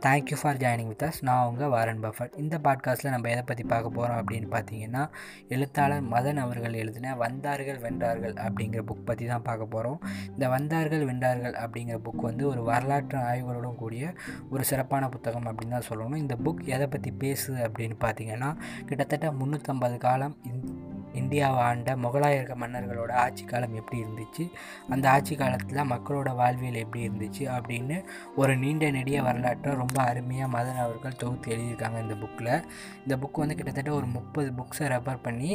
Thank you for joining with us நான் உங்கள் Warren Buffett இந்த பாட்காஸ்ட்டில் நம்ம எதை பற்றி பார்க்க போகிறோம் அப்படின்னு பார்த்தீங்கன்னா எழுத்தாளர் மதன் அவர்கள் எழுதின வந்தார்கள் வென்றார்கள் அப்படிங்கிற புக் பற்றி தான் பார்க்க போகிறோம் இந்த வந்தார்கள் வென்றார்கள் அப்படிங்கிற புக் வந்து ஒரு வரலாற்று ஆய்வுகளுடன் கூடிய ஒரு சிறப்பான புத்தகம் அப்படின்னு தான் சொல்லணும். இந்த புக் எதை பற்றி பேசுது அப்படின்னு பார்த்தீங்கன்னா கிட்டத்தட்ட முந்நூற்றம்பது காலம் இந்தியாவை ஆண்ட முகலாயர்க மன்னர்களோட ஆட்சி காலம் எப்படி இருந்துச்சு? அந்த ஆட்சி காலத்தில் மக்களோட வாழ்வியல் எப்படி இருந்துச்சு? அப்படின்னு ஒரு நீண்ட நெடிய வரலாற்றை ரொம்ப அருமையாக மதன் அவர்கள் தொகுத்து எழுதியிருக்காங்க இந்த புக்கில் இந்த புக் வந்து கிட்டத்தட்ட ஒரு முப்பது புக்ஸை ரெஃபர் பண்ணி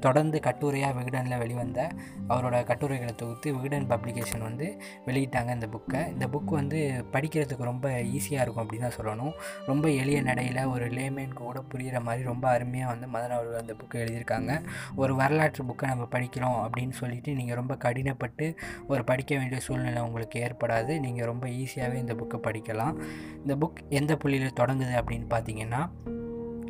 தொடர்ந்து கட்டுரையாக விகடனில் வெளிவந்த அவரோட கட்டுரைகளை தொகுத்து விகடன் பப்ளிகேஷன் வந்து வெளியிட்டாங்க இந்த புக்கை இந்த புக் வந்து படிக்கிறதுக்கு ரொம்ப ஈஸியாக இருக்கும் அப்படின்னு தான் சொல்லணும். ரொம்ப எளிய நடையில் ஒரு லேமேனுக்கு கூட புரிகிற மாதிரி ரொம்ப அருமையாக வந்து மதன் அவர்கள் அந்த புக்கை எழுதியிருக்காங்க. ஒரு ஒரு வரலாற்று புக்கை நம்ம படிக்கிறோம் அப்படின்னு சொல்லிட்டு நீங்கள் ரொம்ப கடினப்பட்டு ஒரு படிக்க வேண்டிய சூழ்நிலை உங்களுக்கு ஏற்படாது. நீங்கள் ரொம்ப ஈஸியாகவே இந்த புக்கை படிக்கலாம். இந்த புக் எந்த புள்ளியில் தொடங்குது அப்படின்னு பார்த்தீங்கன்னா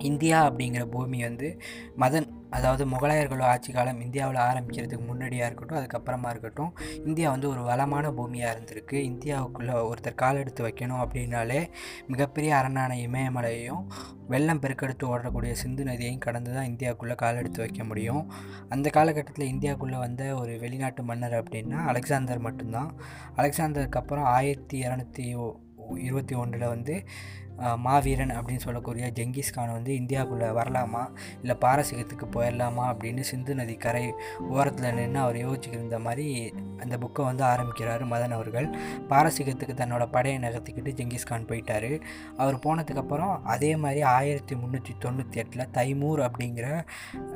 இந்தியா அப்படிங்கிற பூமி வந்து மதன் அதாவது முகலாயர்களோட ஆட்சி காலம் இந்தியாவில் ஆரம்பிக்கிறதுக்கு முன்னாடியாக இருக்கட்டும் அதுக்கப்புறமா இருக்கட்டும் இந்தியா வந்து ஒரு வளமான பூமியாக இருந்திருக்கு. இந்தியாவுக்குள்ளே ஒருத்தர் கால் எடுத்து வைக்கணும் அப்படின்னாலே மிகப்பெரிய அரணான இமயமலையையும் வெள்ளம் பெருக்கெடுத்து ஓடக்கூடிய சிந்து நதியையும் கடந்து தான் இந்தியாவுக்குள்ளே கால் எடுத்து வைக்க முடியும். அந்த காலகட்டத்தில் இந்தியாவுக்குள்ளே வந்த ஒரு வெளிநாட்டு மன்னர் அப்படின்னா அலெக்சாந்தர் மட்டும்தான். அலெக்சாந்தருக்கு அப்புறம் ஆயிரத்தி இரநூத்தி இருபத்தி ஒன்றில் வந்து மாவீரன் அப்படின்னு சொல்லக்கூடிய ஜெங்கிஸ்கான் வந்து இந்தியாவுக்குள்ளே வரலாமா? இல்லை பாரசீகத்துக்கு போயிடலாமா? அப்படின்னு சிந்து நதி கரை ஓரத்தில் நின்று அவர் யோசிச்சுக்கிருந்த மாதிரி அந்த புக்கை வந்து ஆரம்பிக்கிறார் மதன் அவர்கள். பாரசீகத்துக்கு தன்னோட படையை நகர்த்திக்கிட்டு ஜெங்கிஸ்கான் போயிட்டார். அவர் போனதுக்கப்புறம் அதே மாதிரி ஆயிரத்தி முந்நூற்றி தொண்ணூற்றி எட்டில் தைமூர் அப்படிங்கிற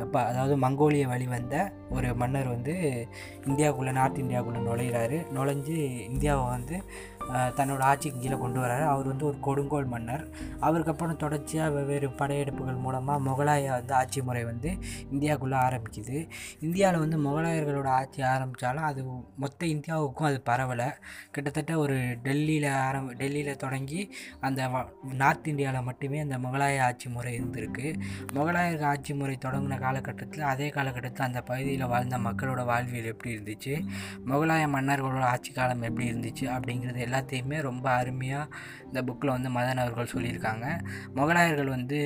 இப்போ அதாவது மங்கோலிய வழி வந்த ஒரு மன்னர் வந்து இந்தியாவுக்குள்ளே நார்த் இந்தியாவுக்குள்ளே நுழையிறாரு. நுழைஞ்சு இந்தியாவை வந்து தன்னோட ஆட்சிக்கு கீழே கொண்டு வராரு அவர் வந்து ஒரு கொடுங்கோல் மன்னர். அவருக்கப்புறம் தொடர்ச்சியாக வெவ்வேறு படையெடுப்புகள் மூலமாக முகலாய வந்து ஆட்சி முறை வந்து இந்தியாவுக்குள்ளே ஆரம்பிக்குது. இந்தியாவில் வந்து முகலாயர்களோட ஆட்சி ஆரம்பித்தாலும் அது மொத்த இந்தியாவுக்கும் அது பரவலை. கிட்டத்தட்ட ஒரு டெல்லியில் ஆரம்ப டெல்லியில் தொடங்கி அந்த நார்த் இந்தியாவில் மட்டுமே அந்த முகலாய ஆட்சி முறை இருந்திருக்கு. முகலாயர்கள் ஆட்சி முறை தொடங்கின காலகட்டத்தில் அதே காலகட்டத்தில் அந்த பகுதியில் வாழ்ந்த மக்களோட வாழ்வியல் எப்படி இருந்துச்சு? முகலாய மன்னர்களோட ஆட்சி காலம் எப்படி இருந்துச்சு? அப்படிங்கிறது எல்லாத்தையுமே ரொம்ப அருமையாக இந்த புக்கில் வந்து மதன் அவர்கள் சொல்லியிருக்காங்க. முகலாயர்கள் வந்து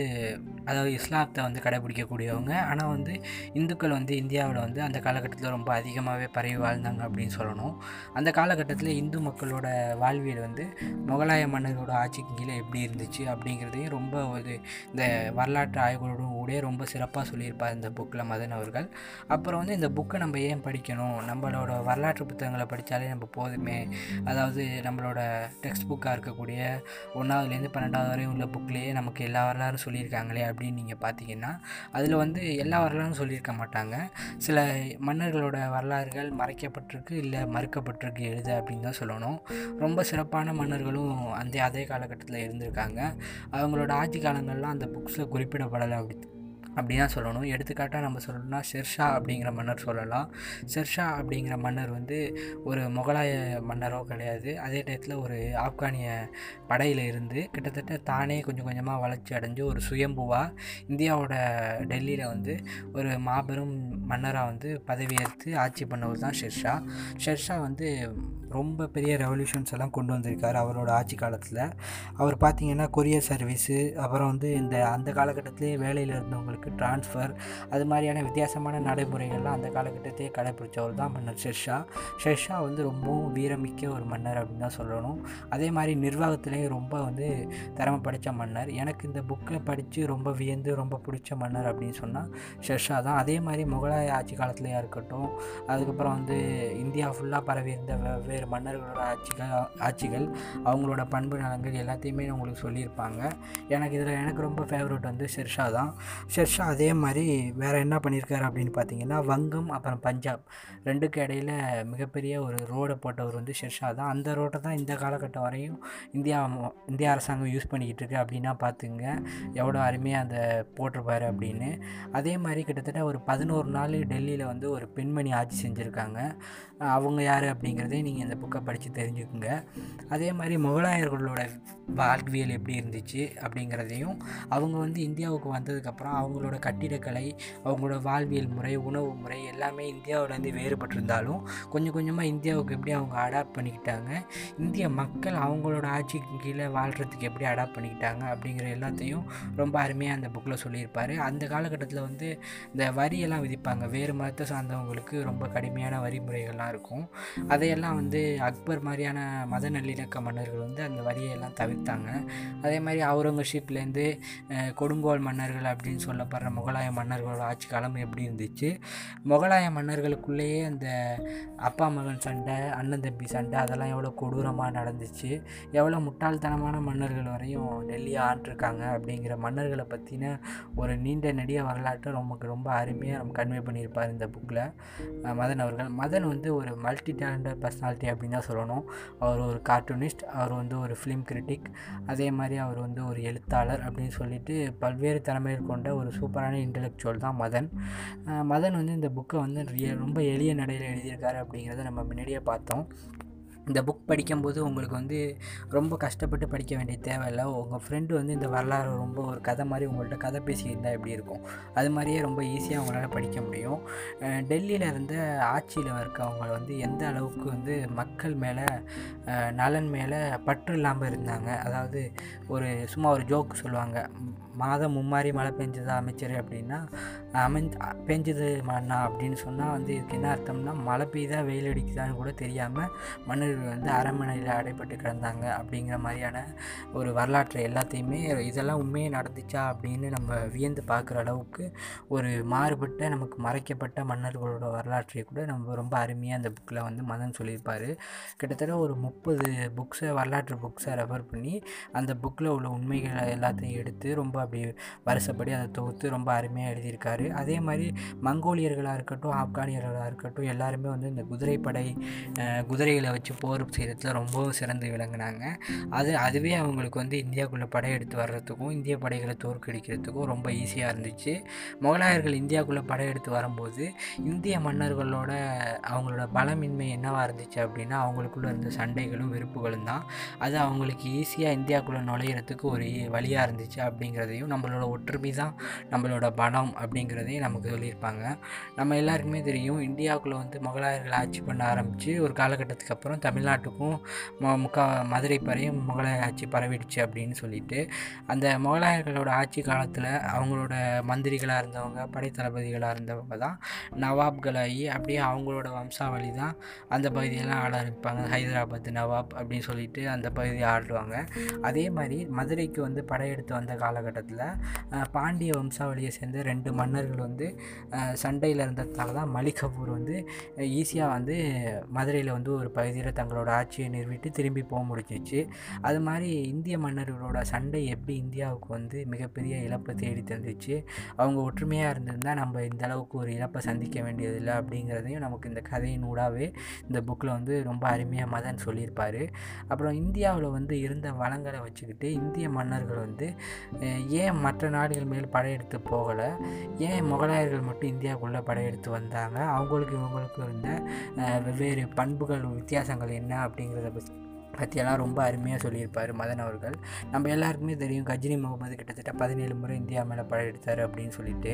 அதாவது இஸ்லாத்தை வந்து கடைபிடிக்கக்கூடியவங்க. ஆனால் வந்து இந்துக்கள் வந்து இந்தியாவில் வந்து அந்த காலகட்டத்தில் ரொம்ப அதிகமாகவே பரவி வாழ்ந்தாங்க அப்படின்னு சொல்லணும். அந்த காலகட்டத்தில் இந்து மக்களோட வாழ்வியல் வந்து முகலாய மன்னர்களோட ஆட்சிக்கு கீழே எப்படி இருந்துச்சு அப்படிங்கிறதையும் ரொம்ப ஒரு இந்த வரலாற்று ஆய்வுகளோடும் கூட ரொம்ப சிறப்பாக சொல்லியிருப்பார் இந்த புக்கில் மதன் அவர்கள். அப்புறம் வந்து இந்த புக்கை நம்ம ஏன் படிக்கணும்? நம்மளோட வரலாற்று புத்தகங்களை படித்தாலே நம்ம போதுமே. அதாவது நம்மளோட டெக்ஸ்ட் புக்காக இருக்கக்கூடிய ஒன்றாவதுலேருந்து பன்னெண்டாவது வரையும் உள்ள புக்லேயே நமக்கு எல்லா வரலாறும் சொல்லியிருக்காங்களே அப்படின்னு நீங்கள் பார்த்தீங்கன்னா அதில் வந்து எல்லா வரலாறும் சொல்லியிருக்க மாட்டாங்க. சில மன்னர்களோட வரலாறுகள் மறைக்கப்பட்டிருக்கு இல்லை மறுக்கப்பட்டிருக்கு எழுது அப்படின்னு தான் சொல்லணும். ரொம்ப சிறப்பான மன்னர்களும் அந்த அதே காலகட்டத்தில் இருந்திருக்காங்க. அவங்களோட ஆட்சி காலங்கள்லாம் அந்த புக்ஸில் குறிப்பிடப்படலை அப்படி அப்படி தான் சொல்லணும். எடுத்துக்காட்டாக நம்ம சொல்லணும்னா ஷெர்ஷா அப்படிங்கிற மன்னர் சொல்லலாம். ஷெர்ஷா அப்படிங்கிற மன்னர் வந்து ஒரு முகலாய மன்னரோ கிடையாது. அதே டயத்தில் ஒரு ஆப்கானிய படையில் இருந்து கிட்டத்தட்ட தானே கொஞ்சம் கொஞ்சமாக வளர்ச்சி அடைஞ்சு ஒரு சுயம்புவாக இந்தியாவோட டெல்லியில் வந்து ஒரு மாபெரும் மன்னராக வந்து பதவியேற்று ஆட்சி பண்ணவர் தான் ஷெர்ஷா. ஷெர்ஷா வந்து ரொம்ப பெரிய ரெவல்யூஷன்ஸ் எல்லாம் கொண்டு வந்திருக்கார் அவரோட ஆட்சி காலத்தில். அவர் பார்த்திங்கன்னா கொரியர் சர்வீஸு அப்புறம் வந்து இந்த அந்த காலகட்டத்திலே வேலையில் இருந்தவங்களுக்கு ட்ரான்ஸ்ஃபர் அது மாதிரியான வித்தியாசமான நடைமுறைகள்லாம் அந்த காலகட்டத்தையே கடைப்பிடிச்சவர் தான் மன்னர் ஷெர்ஷா. ஷெர்ஷா வந்து ரொம்பவும் வீரமிக்க ஒரு மன்னர் அப்படின்னு தான் சொல்லணும். அதே மாதிரி நிர்வாகத்திலேயே ரொம்ப வந்து திறமை படித்த மன்னர். எனக்கு இந்த புக்கை படித்து ரொம்ப வியந்து ரொம்ப பிடிச்ச மன்னர் அப்படின்னு சொன்னால் ஷெர்ஷா தான். அதே மாதிரி முகலாய ஆட்சி காலத்துலேயா இருக்கட்டும் அதுக்கப்புறம் வந்து இந்தியா ஃபுல்லாக பரவி இருந்த வெவ்வேறு மன்னர்களோட ஆட்சிகள் ஆட்சிகள் அவங்களோட பண்பு நலங்கள் எல்லாத்தையுமே உங்களுக்கு சொல்லியிருப்பாங்க. எனக்கு இதில் எனக்கு ரொம்ப ஃபேவரட் வந்து ஷெர்ஷா தான். ஷெர்ஷா அதே மாதிரி வேறு என்ன பண்ணியிருக்காரு அப்படின்னு பார்த்தீங்கன்னா வங்கம் அப்புறம் பஞ்சாப் ரெண்டுக்கு இடையில் மிகப்பெரிய ஒரு ரோடை போட்டவர் வந்து ஷெர்ஷா தான். அந்த ரோட்டை தான் இந்த காலகட்டம் வரையும் இந்தியா இந்திய அரசாங்கம் யூஸ் பண்ணிக்கிட்டு இருக்கு அப்படின்னா பார்த்துங்க எவ்வளோ அருமையாக அந்த போட்டிருப்பாரு அப்படின்னு. அதே மாதிரி கிட்டத்தட்ட ஒரு பதினோரு நாள் டெல்லியில் வந்து ஒரு பெண்மணி ஆட்சி செஞ்சுருக்காங்க. அவங்க யார் அப்படிங்கிறதே நீங்கள் நீங்கள் இந்த புக்கை படித்து தெரிஞ்சுக்குங்க. அதே மாதிரி முகலாயர்களோட வாழ்வியல் எப்படி இருந்துச்சு அப்படிங்கிறதையும் அவங்க வந்து இந்தியாவுக்கு வந்ததுக்கப்புறம் அவங்களோட கட்டிடக்கலை அவங்களோட வாழ்வியல் முறை உணவு முறை எல்லாமே இந்தியாவிலேருந்து வேறுபட்டிருந்தாலும் கொஞ்சம் கொஞ்சமாக இந்தியாவுக்கு எப்படி அவங்க அடாப்ட் பண்ணிக்கிட்டாங்க இந்திய மக்கள் அவங்களோட ஆட்சிக்கு கீழே வாழ்கிறதுக்கு எப்படி அடாப்ட் பண்ணிக்கிட்டாங்க அப்படிங்கிற எல்லாத்தையும் ரொம்ப அருமையாக அந்த புக்கில் சொல்லியிருப்பார். அந்த காலகட்டத்தில் வந்து இந்த வரியெல்லாம் விதிப்பாங்க. வேறு மதத்தை சார்ந்தவங்களுக்கு ரொம்ப கடுமையான வரிமுறைகள்லாம் இருக்கும். அதையெல்லாம் வந்து அக்பர் மாதிரியான மத நல்லிணக்க மன்னர்கள் வந்து அந்த வரியெல்லாம் தவிர்த்தாங்க. அதே மாதிரி அவுரங்கசீப்லேருந்து கொடுங்கோல் மன்னர்கள் அப்படின்னு சொல்ல சொல்லப்படுற முகலாய மன்னர்களோட ஆட்சி காலம் எப்படி இருந்துச்சு? முகலாய மன்னர்களுக்குள்ளேயே அந்த அப்பா மகன் சண்டை அண்ணன் தம்பி சண்டை அதெல்லாம் எவ்வளோ கொடூரமாக நடந்துச்சு? எவ்வளோ முட்டாள்தனமான மன்னர்கள் வரையும் டெல்லியை ஆண்டிருக்காங்க அப்படிங்கிற மன்னர்களை பற்றின ஒரு நீண்ட நெடிய வரலாற்றை நமக்கு ரொம்ப அருமையாக நம்ம கன்வே பண்ணியிருப்பார் இந்த புக்கில் மதன் அவர்கள். மதன் வந்து ஒரு மல்டி டேலண்டட் பர்சனாலிட்டி அப்படின்னு தான் சொல்லணும். அவர் ஒரு கார்ட்டூனிஸ்ட் அவர் வந்து ஒரு ஃபிலிம் கிரிட்டிக் அதே மாதிரி அவர் வந்து ஒரு எழுத்தாளர் அப்படின்னு சொல்லிட்டு பல்வேறு திறமைகள் கொண்ட ஒரு சூப்பரான இன்டெலெக்சுவல் தான் மதன். மதன் வந்து இந்த புக்கை வந்து ரொம்ப எளிய நடையில் எழுதியிருக்காரு அப்படிங்கிறத நம்ம முன்னாடியே பார்த்தோம். இந்த புக் படிக்கும்போது உங்களுக்கு வந்து ரொம்ப கஷ்டப்பட்டு படிக்க வேண்டிய தேவையில்லை. உங்கள் ஃப்ரெண்டு வந்து இந்த வரலாறு ரொம்ப ஒரு கதை மாதிரி உங்கள்கிட்ட கதை பேசியிருந்தால் எப்படி இருக்கும்? அது மாதிரியே ரொம்ப ஈஸியாக உங்களால் படிக்க முடியும். டெல்லியில் இருந்த ஆட்சியில் இருக்கவங்க வந்து எந்த அளவுக்கு வந்து மக்கள் மேலே நலன் மேலே பற்று இல்லாமல் இருந்தாங்க. அதாவது ஒரு சும்மா ஒரு ஜோக் சொல்லுவாங்க. மாதம் மும்மாரி மழை பெஞ்சதா அமைச்சர் அப்படின்னா அமைஞ்ச பெஞ்சது மண்ணா அப்படின்னு சொன்னால் வந்து இதுக்கு என்ன அர்த்தம்னா மழை பெய்தா வெயில் அடிக்குதான்னு கூட தெரியாமல் மன்னர்கள் வந்து அரண்மனையில் அடைப்பட்டு கிடந்தாங்க அப்படிங்கிற மாதிரியான ஒரு வரலாற்றை எல்லாத்தையுமே இதெல்லாம் உண்மையே நடந்துச்சா அப்படின்னு நம்ம வியந்து பார்க்குற அளவுக்கு ஒரு மாறுபட்ட நமக்கு மறைக்கப்பட்ட மன்னர்களோட வரலாற்றை கூட நம்ம ரொம்ப அருமையாக அந்த புக்கில் வந்து மதன் சொல்லியிருப்பார். கிட்டத்தட்ட ஒரு முப்பது புக்ஸை வரலாற்று புக்ஸை ரெஃபர் பண்ணி அந்த புக்கில் உள்ள உண்மைகளை எல்லாத்தையும் எடுத்து ரொம்ப அப்படி வருஷப்படி அதை தொகுத்து ரொம்ப அருமையாக எழுதியிருக்காரு. அதே மாதிரி மங்கோலியர்களாக இருக்கட்டும் ஆப்கானியர்களாக இருக்கட்டும் எல்லாருமே வந்து இந்த குதிரைப்படை குதிரைகளை வச்சு போர் செய்கிறதுல ரொம்பவும் சிறந்து விளங்குனாங்க. அது அதுவே அவங்களுக்கு வந்து இந்தியாவுக்குள்ளே படையெடுத்து வர்றதுக்கும் இந்திய படைகளை தோற்கடிக்கிறதுக்கும் ரொம்ப ஈஸியாக இருந்துச்சு. முகலாயர்கள் இந்தியாவுக்குள்ளே படையெடுத்து வரும்போது இந்திய மன்னர்களோட அவங்களோட பலமின்மை என்னவாக இருந்துச்சு அப்படின்னா அவங்களுக்குள்ள இருந்த சண்டைகளும் வெறுப்புகளும் தான். அது அவங்களுக்கு ஈஸியாக இந்தியாவுக்குள்ளே நுழையிறதுக்கு ஒரு வழியாக இருந்துச்சு அப்படிங்கிறதையும் நம்மளோட ஒற்றுமை தான் நம்மளோட பலம் அப்படிங்கிறதையும் நமக்கு சொல்லியிருப்பாங்க. நம்ம எல்லாருக்குமே தெரியும் இந்தியாவுக்குள்ளே வந்து முகலாயர்கள் ஆட்சி பண்ண ஆரம்பித்து ஒரு காலகட்டத்துக்கு அப்புறம் தமிழ் தமிழ்நாட்டுக்கும் முக்கா மதுரை பறையும் முகலாய ஆட்சி பரவிடுச்சு அப்படின்னு சொல்லிட்டு அந்த முகலாயர்களோட ஆட்சி காலத்தில் அவங்களோட மந்திரிகளாக இருந்தவங்க படைத்தளபதிகளாக இருந்தவங்க தான் நவாப்களாகி அப்படியே அவங்களோட வம்சாவளி தான் அந்த பகுதியெல்லாம் ஆள ஆரம்பிப்பாங்க. ஹைதராபாத் நவாப் அப்படின்னு சொல்லிட்டு அந்த பகுதியை ஆடுவாங்க அதே மாதிரி மதுரைக்கு வந்து படையெடுத்து வந்த காலகட்டத்தில் பாண்டிய வம்சாவளியை சேர்ந்த ரெண்டு மன்னர்கள் வந்து சண்டையில் இருந்ததுனால தான் மலிகபூர் வந்து ஈஸியாக வந்து மதுரையில் வந்து ஒரு பகுதியில் தங்களோட ஆட்சியை நிறுவிட்டு திரும்பி போக முடிஞ்சிச்சு. அது மாதிரி இந்திய மன்னர்களோட சண்டை எப்படி இந்தியாவுக்கு வந்து மிகப்பெரிய இழப்பை தேடி தந்துச்சு? அவங்க ஒற்றுமையாக இருந்திருந்தால் நம்ம இந்த அளவுக்கு ஒரு இழப்பை சந்திக்க வேண்டியதில்லை அப்படிங்கிறதையும் நமக்கு இந்த கதையின் ஊடாகவே இந்த புக்கில் வந்து ரொம்ப அருமையாக மதன் சொல்லியிருப்பார். அப்புறம் இந்தியாவில் வந்து இருந்த வளங்களை வச்சுக்கிட்டு இந்திய மன்னர்கள் வந்து ஏன் மற்ற நாடுகள் மேல் படையெடுத்து போகலை? ஏன் முகலாயர்கள் மட்டும் இந்தியாவுக்குள்ளே படையெடுத்து வந்தாங்க? அவங்களுக்கு இவங்களுக்கு இருந்த வெவ்வேறு பண்புகள் வித்தியாசங்கள் என்ன அப்படிங்கிறத பற்றி பற்றியெல்லாம் ரொம்ப அருமையாக சொல்லியிருப்பார் மதன் அவர்கள். நம்ம எல்லாருக்குமே தெரியும் கஜினி முகமது கிட்டத்தட்ட பதினேழு முறை இந்தியா மேலே படையெடுத்தார் அப்படின்னு சொல்லிட்டு.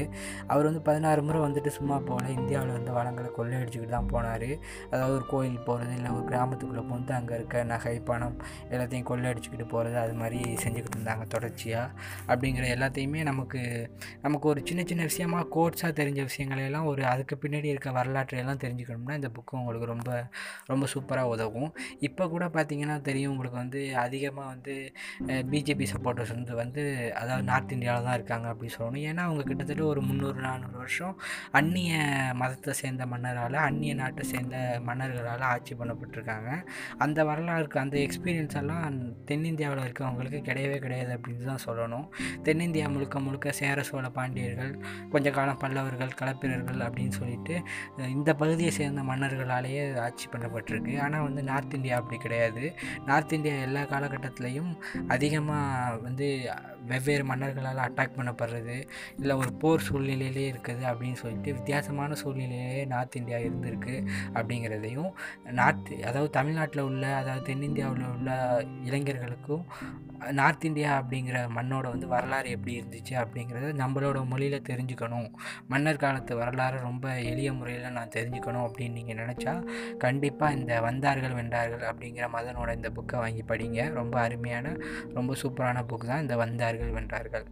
அவர் வந்து பதினாறு முறை வந்துட்டு சும்மா போகல இந்தியாவில் வந்து வளங்களை கொள்ளையடிச்சுக்கிட்டு தான் போனார். அதாவது ஒரு கோயில் போகிறது இல்லை ஒரு கிராமத்துக்குள்ளே போந்து அங்கே இருக்க நகை பணம் எல்லாத்தையும் கொள்ளையடிச்சுக்கிட்டு போகிறது அது மாதிரி செஞ்சுக்கிட்டு இருந்தாங்க தொடர்ச்சியாக அப்படிங்கிற எல்லாத்தையுமே நமக்கு நமக்கு ஒரு சின்ன சின்ன விஷயமா கோட்ஸாக தெரிஞ்ச விஷயங்களையெல்லாம் ஒரு அதுக்கு பின்னாடி இருக்க வரலாற்றையெல்லாம் தெரிஞ்சுக்கணும்னா இந்த புக்கு உங்களுக்கு ரொம்ப ரொம்ப சூப்பராக உதவும். இப்போ கூட பார்த்திங்கன்னா தெரியும் உங்களுக்கு வந்து அதிகமாக வந்து பிஜேபி சப்போர்ட்டர்ஸ் வந்து வந்து அதாவது நார்த் இந்தியாவில் தான் இருக்காங்க அப்படின்னு சொல்லணும். ஏன்னா அவங்க கிட்டத்தட்ட ஒரு முந்நூறு நானூறு வருஷம் அந்நிய மதத்தை சேர்ந்த மன்னரால் அந்நிய நாட்டை சேர்ந்த மன்னர்களால் ஆட்சி பண்ணப்பட்டிருக்காங்க. அந்த வரலாறுக்கு அந்த எக்ஸ்பீரியன்ஸ் எல்லாம் தென்னிந்தியாவில் இருக்கவங்களுக்கு கிடையவே கிடையாது அப்படின்னு தான் சொல்லணும். தென்னிந்தியா முழுக்க முழுக்க சேர சோழ பாண்டியர்கள் கொஞ்ச காலம் பல்லவர்கள் களப்பிரர்கள் அப்படின்னு சொல்லிட்டு இந்த பகுதியை சேர்ந்த மன்னர்களாலேயே ஆட்சி பண்ணப்பட்டிருக்கு. ஆனால் வந்து நார்த் இந்தியா அப்படி கிடையாது. நார்த் இந்தியா எல்லா காலகட்டத்திலையும் அதிகமாக வந்து வெவ்வேறு மன்னர்களால் அட்டாக் பண்ணப்படுறது இல்லை ஒரு போர் சூழ்நிலையிலே இருக்குது அப்படின்னு சொல்லிட்டு வித்தியாசமான சூழ்நிலையிலே நார்த் இந்தியா இருந்திருக்கு அப்படிங்கிறதையும் நார்த் அதாவது தமிழ்நாட்டில் உள்ள அதாவது தென்னிந்தியாவில் உள்ள இளைஞர்களுக்கும் நார்த் இந்தியா அப்படிங்கிற மண்ணோட வந்து வரலாறு எப்படி இருந்துச்சு அப்படிங்கிறத நம்மளோட மொழியில் தெரிஞ்சுக்கணும். மன்னர் காலத்து வரலாறு ரொம்ப எளிய முறையில் நான் தெரிஞ்சுக்கணும் அப்படின்னு நீங்கள் நினச்சா கண்டிப்பாக இந்த வந்தார்கள் வென்றார்கள் அப்படிங்கிற மதனோட இந்த புக்கை வாங்கி படிங்க. ரொம்ப அருமையான ரொம்ப சூப்பரான புக் தான் இந்த வந்தார்கள் வென்றார்கள்.